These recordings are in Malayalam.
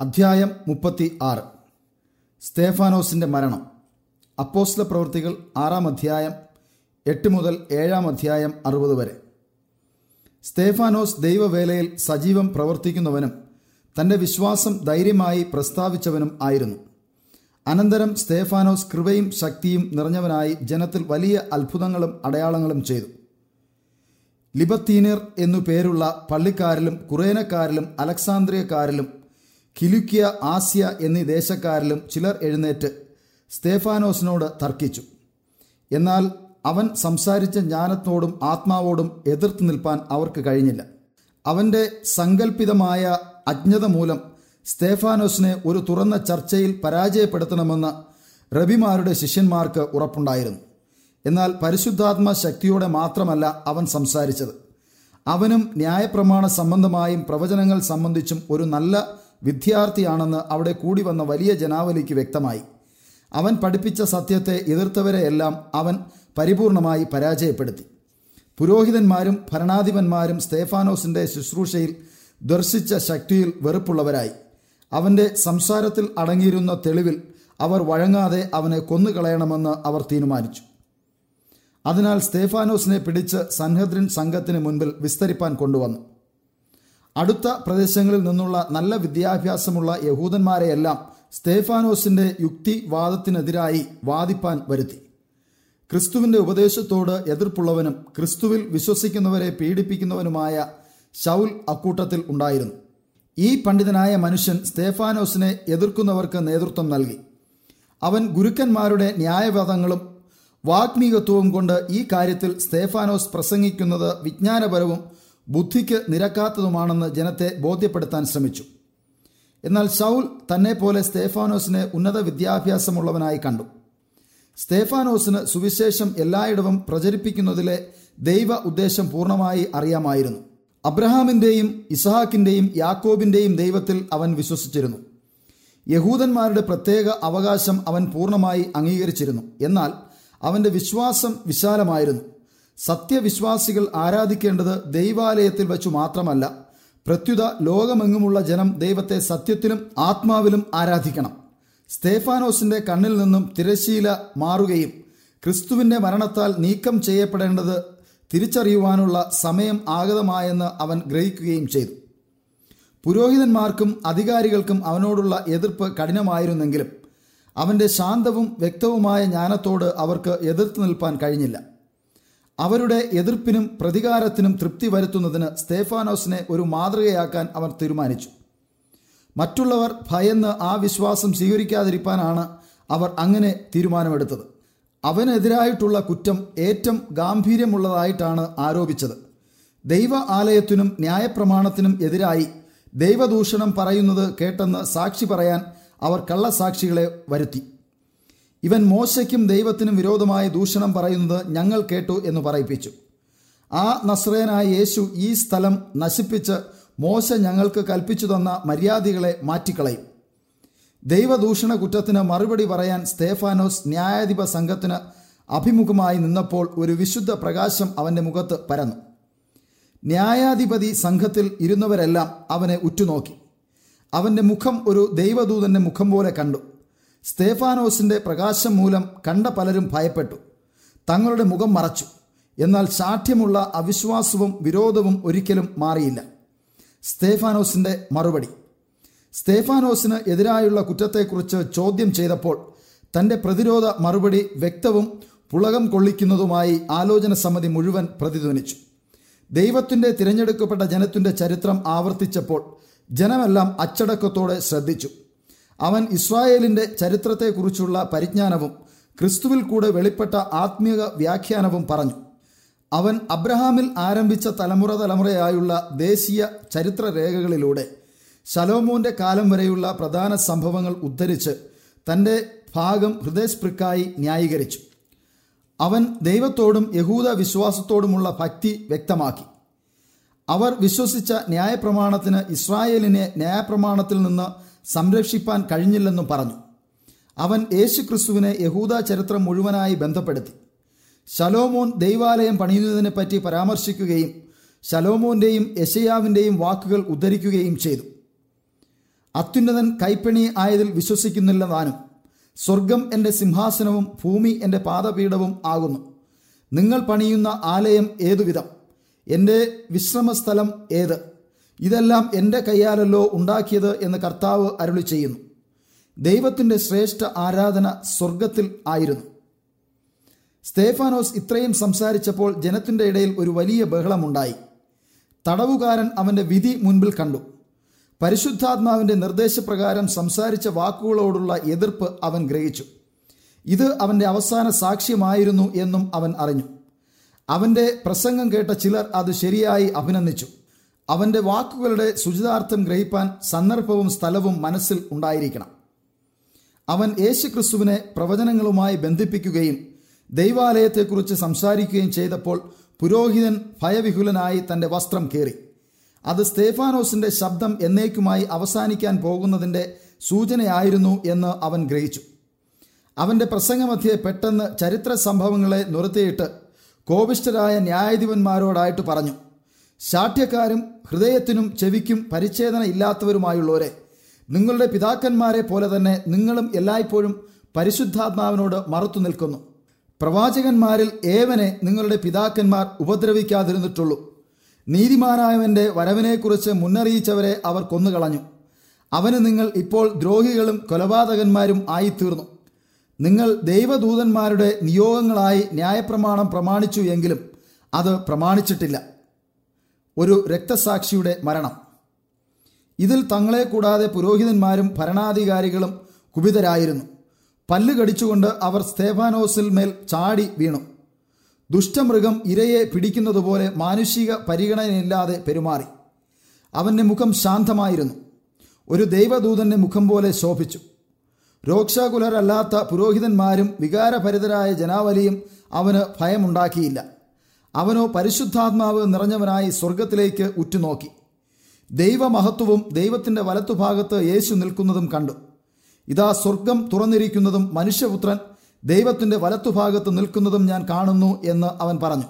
അധ്യായം മുപ്പത്തി ആറ് സ്തേഫാനോസിന്റെ മരണം. അപ്പോസ്ല പ്രവൃത്തികൾ ആറാം അധ്യായം എട്ട് മുതൽ ഏഴാം അധ്യായം അറുപത് വരെ. സ്തേഫാനോസ് ദൈവവേലയിൽ സജീവം പ്രവർത്തിക്കുന്നവനും തന്റെ വിശ്വാസം ധൈര്യമായി പ്രസ്താവിച്ചവനും ആയിരുന്നു. അനന്തരം സ്തേഫാനോസ് കൃപയും ശക്തിയും നിറഞ്ഞവനായി ജനത്തിൽ വലിയ അത്ഭുതങ്ങളും അടയാളങ്ങളും ചെയ്തു. ലിബത്തീനിർ എന്നു പേരുള്ള പള്ളിക്കാരിലും കുറേനക്കാരിലും അലക്സാന്ദ്രിയക്കാരിലും കിലുക്കിയ ആസ്യ എന്നീ ദേശക്കാരിലും ചിലർ എഴുന്നേറ്റ് സ്തേഫാനോസിനോട് തർക്കിച്ചു. എന്നാൽ അവൻ സംസാരിച്ച ജ്ഞാനത്തോടും ആത്മാവോടും എതിർത്ത് നിൽപ്പാൻ അവർക്ക് കഴിഞ്ഞില്ല. അവന്റെ സങ്കല്പിതമായ അജ്ഞത മൂലം സ്തേഫാനോസിനെ ഒരു തുറന്ന ചർച്ചയിൽ പരാജയപ്പെടുത്തണമെന്ന് റബിമാരുടെ ശിഷ്യന്മാർക്ക് ഉറപ്പുണ്ടായിരുന്നു. എന്നാൽ പരിശുദ്ധാത്മ ശക്തിയോടെ മാത്രമല്ല അവൻ സംസാരിച്ചത്. അവനും ന്യായപ്രമാണ സംബന്ധമായും പ്രവചനങ്ങൾ സംബന്ധിച്ചും ഒരു നല്ല വിദ്യാർത്ഥിയാണെന്ന് അവിടെ കൂടി വന്ന വലിയ ജനാവലിക്ക് വ്യക്തമായി. അവൻ പഠിപ്പിച്ച സത്യത്തെ എതിർത്തവരെയെല്ലാം അവൻ പരിപൂർണമായി പരാജയപ്പെടുത്തി. പുരോഹിതന്മാരും ഭരണാധിപന്മാരും സ്തേഫാനോസിന്റെ ശുശ്രൂഷയിൽ ദർശിച്ച ശക്തിയിൽ വെറുപ്പുള്ളവരായി. അവന്റെ സംസാരത്തിൽ അടങ്ങിയിരുന്ന തെളിവിൽ അവർ വഴങ്ങാതെ അവനെ കൊന്നുകളയണമെന്ന് അവർ തീരുമാനിച്ചു. അതിനാൽ സ്തേഫാനോസിനെ പിടിച്ച് സൻഹദ്രിൻ സംഘത്തിന് മുൻപിൽ വിസ്തരിപ്പാൻ കൊണ്ടുവന്നു. അടുത്ത പ്രദേശങ്ങളിൽ നിന്നുള്ള നല്ല വിദ്യാഭ്യാസമുള്ള യഹൂദന്മാരെയെല്ലാം സ്തേഫാനോസിന്റെ യുക്തിവാദത്തിനെതിരായി വാദിപ്പാൻ വരുത്തി. ക്രിസ്തുവിന്റെ ഉപദേശത്തോട് എതിർപ്പുള്ളവനും ക്രിസ്തുവിൽ വിശ്വസിക്കുന്നവരെ പീഡിപ്പിക്കുന്നവനുമായ ഷൗൽ അക്കൂട്ടത്തിൽ ഉണ്ടായിരുന്നു. ഈ പണ്ഡിതനായ മനുഷ്യൻ സ്തേഫാനോസിനെ എതിർക്കുന്നവർക്ക് നേതൃത്വം നൽകി. അവൻ ഗുരുക്കന്മാരുടെ ന്യായവാദങ്ങളും വാഗ്മീകത്വവും കൊണ്ട് ഈ കാര്യത്തിൽ സ്തേഫാനോസ് പ്രസംഗിക്കുന്നത് വിജ്ഞാനപരവും ബുദ്ധിക്ക് നിരക്കാത്തതുമാണെന്ന് ജനത്തെ ബോധ്യപ്പെടുത്താൻ ശ്രമിച്ചു. എന്നാൽ ഷൗൽ തന്നെ പോലെ സ്തേഫാനോസിനെ ഉന്നത വിദ്യാഭ്യാസമുള്ളവനായി കണ്ടു. സ്തേഫാനോസിന് സുവിശേഷം എല്ലായിടവും പ്രചരിപ്പിക്കുന്നതിലെ ദൈവ ഉദ്ദേശം പൂർണമായി അറിയാമായിരുന്നു. അബ്രഹാമിന്റെയും ഇസഹാക്കിന്റെയും യാക്കോബിന്റെയും ദൈവത്തിൽ അവൻ വിശ്വസിച്ചിരുന്നു. യഹൂദന്മാരുടെ പ്രത്യേക അവകാശം അവൻ പൂർണമായി അംഗീകരിച്ചിരുന്നു. എന്നാൽ അവന്റെ വിശ്വാസം വിശാലമായിരുന്നു. സത്യവിശ്വാസികൾ ആരാധിക്കേണ്ടത് ദൈവാലയത്തിൽ വച്ചു മാത്രമല്ല പ്രത്യുത ലോകമെങ്ങുമുള്ള ജനം ദൈവത്തെ സത്യത്തിലും ആത്മാവിലും ആരാധിക്കണം. സ്തേഫാനോസിന്റെ കണ്ണിൽ നിന്നും തിരശീല മാറുകയും ക്രിസ്തുവിന്റെ മരണത്താൽ നീക്കം ചെയ്യപ്പെടേണ്ടത് തിരിച്ചറിയുവാനുള്ള സമയം ആഗതമായെന്ന് അവൻ ഗ്രഹിക്കുകയും ചെയ്തു. പുരോഹിതന്മാർക്കും അധികാരികൾക്കും അവനോടുള്ള എതിർപ്പ് കഠിനമായിരുന്നെങ്കിലും അവന്റെ ശാന്തവും വ്യക്തവുമായ ജ്ഞാനത്തോട് അവർക്ക് എതിർത്ത് നിൽപ്പാൻ കഴിഞ്ഞില്ല. അവരുടെ എതിർപ്പിനും പ്രതികാരത്തിനും തൃപ്തി വരുത്തുന്നതിന് സ്തേഫാനോസിനെ ഒരു മാതൃകയാക്കാൻ അവർ തീരുമാനിച്ചു. മറ്റുള്ളവർ ഭയന്ന് ആ വിശ്വാസം സ്വീകരിക്കാതിരിക്കാനാണ് അവർ അങ്ങനെ തീരുമാനമെടുത്തത്. അവനെതിരായിട്ടുള്ള കുറ്റം ഏറ്റവും ഗാംഭീര്യമുള്ളതായിട്ടാണ് ആരോപിച്ചത്. ദൈവ ആലയത്തിനും ന്യായപ്രമാണത്തിനും എതിരായി ദൈവദൂഷണം പറയുന്നത് കേട്ടെന്ന് സാക്ഷി പറയാൻ അവർ കള്ളസാക്ഷികളെ വരുത്തി. ഇവൻ മോശയ്ക്കും ദൈവത്തിനും വിരോധമായി ദൂഷണം പറയുന്നത് ഞങ്ങൾ കേട്ടു എന്ന് പറയിപ്പിച്ചു. ആ നസ്രയനായ യേശു ഈ സ്ഥലം നശിപ്പിച്ച് മോശ ഞങ്ങൾക്ക് കൽപ്പിച്ചു തന്ന മര്യാദകളെ മാറ്റിക്കളയും. ദൈവദൂഷണ കുറ്റത്തിന് മറുപടി പറയാൻ സ്തേഫാനോസ് ന്യായാധിപ സംഘത്തിന് അഭിമുഖമായി നിന്നപ്പോൾ ഒരു വിശുദ്ധ പ്രകാശം അവന്റെ മുഖത്ത് പരന്നു. ന്യായാധിപതി സംഘത്തിൽ ഇരുന്നവരെല്ലാം അവനെ ഉറ്റുനോക്കി. അവന്റെ മുഖം ഒരു ദൈവദൂതന്റെ മുഖം പോലെ കണ്ടു. സ്തേഫാനോസിന്റെ പ്രകാശം മൂലം കണ്ട പലരും ഭയപ്പെട്ടു. തങ്ങളുടെ മുഖം മറച്ചു. എന്നാൽ ശാഠ്യമുള്ള അവിശ്വാസവും വിരോധവും ഒരിക്കലും മാറിയില്ല. സ്തേഫാനോസിന്റെ മറുപടി. സ്തേഫാനോസിന് എതിരായുള്ള കുറ്റത്തെക്കുറിച്ച് ചോദ്യം ചെയ്തപ്പോൾ തന്റെ പ്രതിരോധ മറുപടി വ്യക്തവും പുളകം കൊള്ളിക്കുന്നതുമായി ആലോചന സമിതി മുഴുവൻ പ്രതിധ്വനിച്ചു. ദൈവത്തിന്റെ തിരഞ്ഞെടുക്കപ്പെട്ട ജനത്തിന്റെ ചരിത്രം ആവർത്തിച്ചപ്പോൾ ജനമെല്ലാം അച്ചടക്കത്തോടെ ശ്രദ്ധിച്ചു. അവൻ ഇസ്രായേലിന്റെ ചരിത്രത്തെക്കുറിച്ചുള്ള പരിജ്ഞാനവും ക്രിസ്തുവിൽ കൂടെ വെളിപ്പെട്ട ആത്മീയ വ്യാഖ്യാനവും പറഞ്ഞു. അവൻ അബ്രഹാമിൽ ആരംഭിച്ച തലമുറ തലമുറയായുള്ള ദേശീയ ചരിത്ര രേഖകളിലൂടെ ശലോമോന്റെ കാലം വരെയുള്ള പ്രധാന സംഭവങ്ങൾ ഉദ്ധരിച്ച് തന്റെ ഭാഗം ഹൃദയസ്പൃക്കായി ന്യായീകരിച്ചു. അവൻ ദൈവത്തോടും യഹൂദ വിശ്വാസത്തോടുമുള്ള ഭക്തി വ്യക്തമാക്കി. അവർ വിശ്വസിച്ച ന്യായപ്രമാണത്തിന് ഇസ്രായേലിനെ ന്യായപ്രമാണത്തിൽ നിന്ന് സംരക്ഷിപ്പാൻ കഴിഞ്ഞില്ലെന്നും പറഞ്ഞു. അവൻ യേശുക്രിസ്തുവിനെ യഹൂദ ചരിത്രം മുഴുവനായി ബന്ധപ്പെടുത്തി. ശലോമോൻ ദൈവാലയം പണിയുന്നതിനെപ്പറ്റി പരാമർശിക്കുകയും ശലോമോന്റെയും യശയാവിന്റെയും വാക്കുകൾ ഉദ്ധരിക്കുകയും ചെയ്തു. അത്യുന്നതൻ കൈപ്പണി ആയതിൽ വിശ്വസിക്കുന്നില്ല താനും. സ്വർഗം എന്റെ സിംഹാസനവും ഭൂമി എന്റെ പാദപീഠവും ആകുന്നു. നിങ്ങൾ പണിയുന്ന ആലയം ഏതുവിധം? എന്റെ വിശ്രമസ്ഥലം ഏത്? ഇതെല്ലാം എന്റെ കയ്യാലല്ലോ ഉണ്ടാക്കിയത് എന്ന് കർത്താവ് അരുളി ചെയ്യുന്നു. ദൈവത്തിന്റെ ശ്രേഷ്ഠ ആരാധന സ്വർഗത്തിൽ ആയിരുന്നു. സ്തേഫാനോസ് ഇത്രയും സംസാരിച്ചപ്പോൾ ജനത്തിന്റെ ഇടയിൽ ഒരു വലിയ ബഹളമുണ്ടായി. തടവുകാരൻ അവന്റെ വിധി മുൻപിൽ കണ്ടു. പരിശുദ്ധാത്മാവിന്റെ നിർദ്ദേശപ്രകാരം സംസാരിച്ച വാക്കുകളോടുള്ള എതിർപ്പ് അവൻ ഗ്രഹിച്ചു. ഇത് അവന്റെ അവസാന സാക്ഷ്യമായിരുന്നു എന്നും അവൻ അറിഞ്ഞു. അവന്റെ പ്രസംഗം കേട്ട ചിലർ അത് ശരിയായി അഭിനന്ദിച്ചു. അവന്റെ വാക്കുകളുടെ ശുചിതാർത്ഥം ഗ്രഹിപ്പാൻ സന്ദർഭവും സ്ഥലവും മനസ്സിൽ ഉണ്ടായിരിക്കണം. അവൻ യേശുക്രിസ്തുവിനെ പ്രവചനങ്ങളുമായി ബന്ധിപ്പിക്കുകയും ദൈവാലയത്തെക്കുറിച്ച് സംസാരിക്കുകയും ചെയ്തപ്പോൾ പുരോഹിതൻ ഭയവിഹുലനായി തന്റെ വസ്ത്രം കീറി. അത് സ്തേഫാനോസിന്റെ ശബ്ദം എന്നേക്കുമായി അവസാനിക്കാൻ പോകുന്നതിന്റെ സൂചനയായിരുന്നു എന്ന് അവൻ ഗ്രഹിച്ചു. അവന്റെ പ്രസംഗമധ്യേ പെട്ടെന്ന് ചരിത്ര സംഭവങ്ങളെ നിർത്തിയിട്ട് കോപിഷ്ഠരായ ന്യായാധിപന്മാരോടായിട്ട് പറഞ്ഞു. ശാഠ്യക്കാരും ഹൃദയത്തിനും ചെവിക്കും പരിച്ഛേദന ഇല്ലാത്തവരുമായുള്ളവരെ നിങ്ങളുടെ പിതാക്കന്മാരെ പോലെ തന്നെ നിങ്ങളും എല്ലായ്പ്പോഴും പരിശുദ്ധാത്മാവിനോട് മറുത്തു നിൽക്കുന്നു. പ്രവാചകന്മാരിൽ ഏവനെ നിങ്ങളുടെ പിതാക്കന്മാർ ഉപദ്രവിക്കാതിരുന്നിട്ടുള്ളൂ. നീതിമാനായവന്റെ വരവിനെക്കുറിച്ച് മുന്നറിയിച്ചവരെ അവർ കൊന്നുകളഞ്ഞു. അവന് നിങ്ങൾ ഇപ്പോൾ ദ്രോഹികളും കൊലപാതകന്മാരും ആയിത്തീർന്നു. നിങ്ങൾ ദൈവദൂതന്മാരുടെ നിയോഗങ്ങളായി ന്യായപ്രമാണം പ്രമാണിച്ചു എങ്കിലും അത് പ്രമാണിച്ചിട്ടില്ല. ഒരു രക്തസാക്ഷിയുടെ മരണം. ഇതിൽ തങ്ങളെ കൂടാതെ പുരോഹിതന്മാരും ഭരണാധികാരികളും കുപിതരായിരുന്നു. പല്ല് കടിച്ചുകൊണ്ട് അവർ സ്തേഫാനോസിൽ മേൽ ചാടി വീണു. ദുഷ്ടമൃഗം ഇരയെ പിടിക്കുന്നതുപോലെ മാനുഷിക പരിഗണനയില്ലാതെ പെരുമാറി. അവന്റെ മുഖം ശാന്തമായിരുന്നു. ഒരു ദൈവദൂതന്റെ മുഖം പോലെ ശോഭിച്ചു. രോക്ഷാകുലരല്ലാത്ത പുരോഹിതന്മാരും വികാരഭരിതരായ ജനാവലിയും അവന് ഭയമുണ്ടാക്കിയില്ല. അവനോ പരിശുദ്ധാത്മാവ് നിറഞ്ഞവനായി സ്വർഗത്തിലേക്ക് ഉറ്റുനോക്കി. ദൈവമഹത്വവും ദൈവത്തിന്റെ വലത്തുഭാഗത്ത് യേശു നിൽക്കുന്നതും കണ്ടു. ഇതാ സ്വർഗം തുറന്നിരിക്കുന്നതും മനുഷ്യപുത്രൻ ദൈവത്തിന്റെ വലത്തുഭാഗത്ത് നിൽക്കുന്നതും ഞാൻ കാണുന്നു എന്ന് അവൻ പറഞ്ഞു.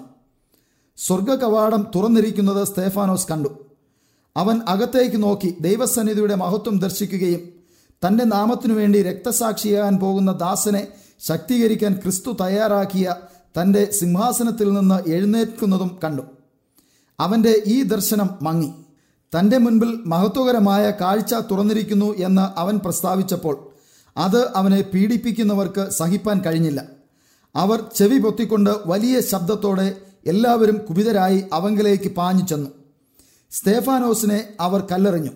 സ്വർഗ കവാടം തുറന്നിരിക്കുന്നത് സ്തേഫാനോസ് കണ്ടു. അവൻ അകത്തേക്ക് നോക്കി ദൈവസന്നിധിയുടെ മഹത്വം ദർശിക്കുകയും തന്റെ നാമത്തിനു വേണ്ടി രക്തസാക്ഷിയാകാൻ പോകുന്ന ദാസനെ ശക്തീകരിക്കാൻ ക്രിസ്തു തയ്യാറാക്കിയ തന്റെ സിംഹാസനത്തിൽ നിന്ന് എഴുന്നേൽക്കുന്നതും കണ്ടു. അവന്റെ ഈ ദർശനം മങ്ങി. തന്റെ മുൻപിൽ മഹത്വകരമായ കാഴ്ച തുറന്നിരിക്കുന്നു എന്ന് അവൻ പ്രസ്താവിച്ചപ്പോൾ അത് അവനെ പീഡിപ്പിക്കുന്നവർക്ക് സഹിപ്പാൻ കഴിഞ്ഞില്ല. അവർ ചെവി പൊത്തിക്കൊണ്ട് വലിയ ശബ്ദത്തോടെ എല്ലാവരും കുപിതരായി അവങ്കിലേക്ക് പാഞ്ഞു ചെന്നു. സ്തേഫാനോസിനെ അവർ കല്ലെറിഞ്ഞു.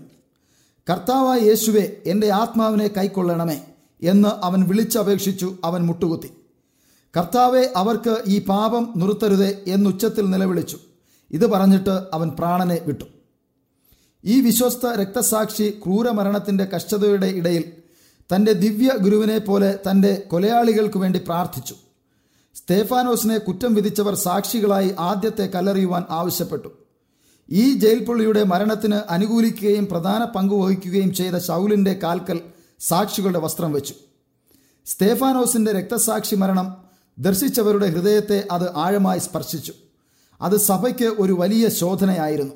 കർത്താവായ യേശുവെ എന്റെ ആത്മാവിനെ കൈക്കൊള്ളണമേ എന്ന് അവൻ വിളിച്ചപേക്ഷിച്ചു അവൻ മുട്ടുകുത്തി. കർത്താവെ അവർക്ക് ഈ പാപം നിർത്തരുതേ എന്നുച്ചത്തിൽ നിലവിളിച്ചു. ഇത് പറഞ്ഞിട്ട് അവൻ പ്രാണനെ വിട്ടു. ഈ വിശ്വസ്ത രക്തസാക്ഷി ക്രൂരമരണത്തിന്റെ കഷ്ടതയുടെ ഇടയിൽ തന്റെ ദിവ്യ ഗുരുവിനെ പോലെ തന്റെ കൊലയാളികൾക്ക് വേണ്ടി പ്രാർത്ഥിച്ചു. സ്തേഫാനോസിനെ കുറ്റം വിധിച്ചവർ സാക്ഷികളായി ആദ്യത്തെ കല്ലെറിയുവാൻ ആവശ്യപ്പെട്ടു. ഈ ജയിൽ പുള്ളിയുടെ മരണത്തിന് അനുകൂലിക്കുകയും പ്രധാന പങ്ക് വഹിക്കുകയും ചെയ്ത ശൗലിന്റെ കാൽക്കൽ സാക്ഷികളുടെ വസ്ത്രം വെച്ചു. സ്തേഫാനോസിന്റെ രക്തസാക്ഷി മരണം ദർശിച്ചവരുടെ ഹൃദയത്തെ അത് ആഴമായി സ്പർശിച്ചു. അത് സഭയ്ക്ക് ഒരു വലിയ ശോധനയായിരുന്നു.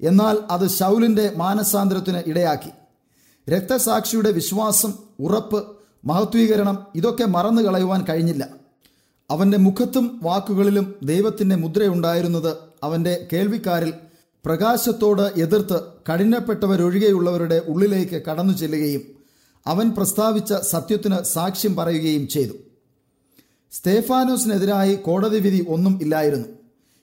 എന്നാൽ അത് ശൗലിന്റെ മാനസാന്തരത്തിന് ഇടയാക്കി. രക്തസാക്ഷിയുടെ വിശ്വാസം ഉറപ്പ് മഹത്വീകരണം ഇതൊക്കെ മറന്നു കളയുവാൻ കഴിഞ്ഞില്ല. അവന്റെ മുഖത്തും വാക്കുകളിലും ദൈവത്തിന്റെ മുദ്രയുണ്ടായിരുന്നത് അവന്റെ കേൾവിക്കാരിൽ പ്രകാശത്തോട് എതിർത്ത് കഠിനപ്പെട്ടവരൊഴികെയുള്ളവരുടെ ഉള്ളിലേക്ക് കടന്നു ചെല്ലുകയും അവൻ പ്രസ്താവിച്ച സത്യത്തിന് സാക്ഷ്യം പറയുകയും ചെയ്തു. സ്തേഫാനോസിനെതിരായി കോടതി വിധി ഒന്നും ഇല്ലായിരുന്നു.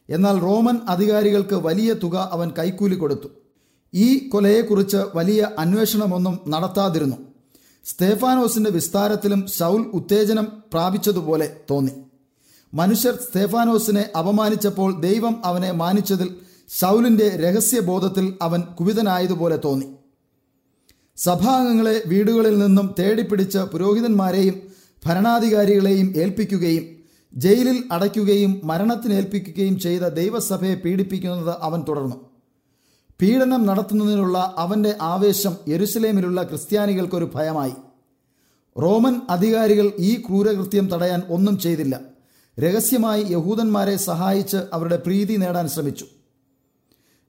എന്നാൽ റോമൻ അധികാരികൾക്ക് വലിയ തുക അവൻ കൈക്കൂലി കൊടുത്തു. ഈ കൊലയെക്കുറിച്ച് വലിയ അന്വേഷണമൊന്നും നടത്താതിരുന്നു. സ്തേഫാനോസിന്റെ വിസ്താരത്തിലും ശൗൽ ഉത്തേജനം പ്രാപിച്ചതുപോലെ തോന്നി. മനുഷ്യർ സ്തേഫാനോസിനെ അപമാനിച്ചപ്പോൾ ദൈവം അവനെ മാനിച്ചതിൽ ശൗലിന്റെ രഹസ്യബോധത്തിൽ അവൻ കുപിതനായതുപോലെ തോന്നി. സഭാംഗങ്ങളെ വീടുകളിൽ നിന്നും തേടിപ്പിടിച്ച് പുരോഹിതന്മാരെയും ഭരണാധികാരികളെയും ഏൽപ്പിക്കുകയും ജയിലിൽ അടയ്ക്കുകയും മരണത്തിനേൽപ്പിക്കുകയും ചെയ്ത ദൈവസഭയെ പീഡിപ്പിക്കുന്നത് അവൻ തുടർന്നു. പീഡനം നടത്തുന്നതിനുള്ള അവന്റെ ആവേശം യെരുസലേമിലുള്ള ക്രിസ്ത്യാനികൾക്കൊരു ഭയമായി. റോമൻ അധികാരികൾ ഈ ക്രൂരകൃത്യം തടയാൻ ഒന്നും ചെയ്തില്ല. രഹസ്യമായി യഹൂദന്മാരെ സഹായിച്ച് അവരുടെ പ്രീതി നേടാൻ ശ്രമിച്ചു.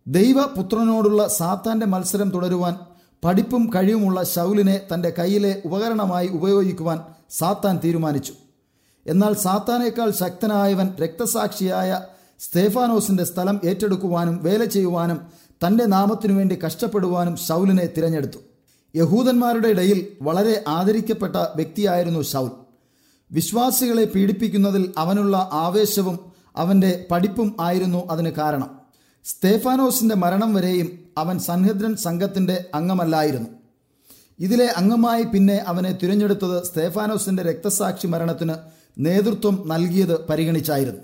ദൈവപുത്രനോടുള്ള സാത്താന്റെ മത്സരം തുടരുവാൻ പഠിപ്പും കഴിവുമുള്ള ശൗലിനെ തന്റെ കയ്യിലെ ഉപകരണമായി ഉപയോഗിക്കുവാൻ സാത്താൻ തീരുമാനിച്ചു. എന്നാൽ സാത്താനേക്കാൾ ശക്തനായവൻ രക്തസാക്ഷിയായ സ്തേഫാനോസിന്റെ സ്ഥലം ഏറ്റെടുക്കുവാനും വേല ചെയ്യുവാനും തന്റെ നാമത്തിനു വേണ്ടി കഷ്ടപ്പെടുവാനും ശൗലിനെ തിരഞ്ഞെടുത്തു. യഹൂദന്മാരുടെ ഇടയിൽ വളരെ ആദരിക്കപ്പെട്ട വ്യക്തിയായിരുന്നു ശൗൽ. വിശ്വാസികളെ പീഡിപ്പിക്കുന്നതിൽ അവനുള്ള ആവേശവും അവന്റെ പഠിപ്പും ആയിരുന്നു അതിന് കാരണം. സ്തേഫാനോസിന്റെ മരണം വരെയും അവൻ സൻഹദ്രൻ സംഘത്തിന്റെ അംഗമല്ലായിരുന്നു. ഇതിലെ അംഗമായി പിന്നെ അവനെ തിരഞ്ഞെടുത്തത് സ്തേഫാനോസിന്റെ രക്തസാക്ഷി മരണത്തിന് നേതൃത്വം നൽകിയത് പരിഗണിച്ചായിരുന്നു.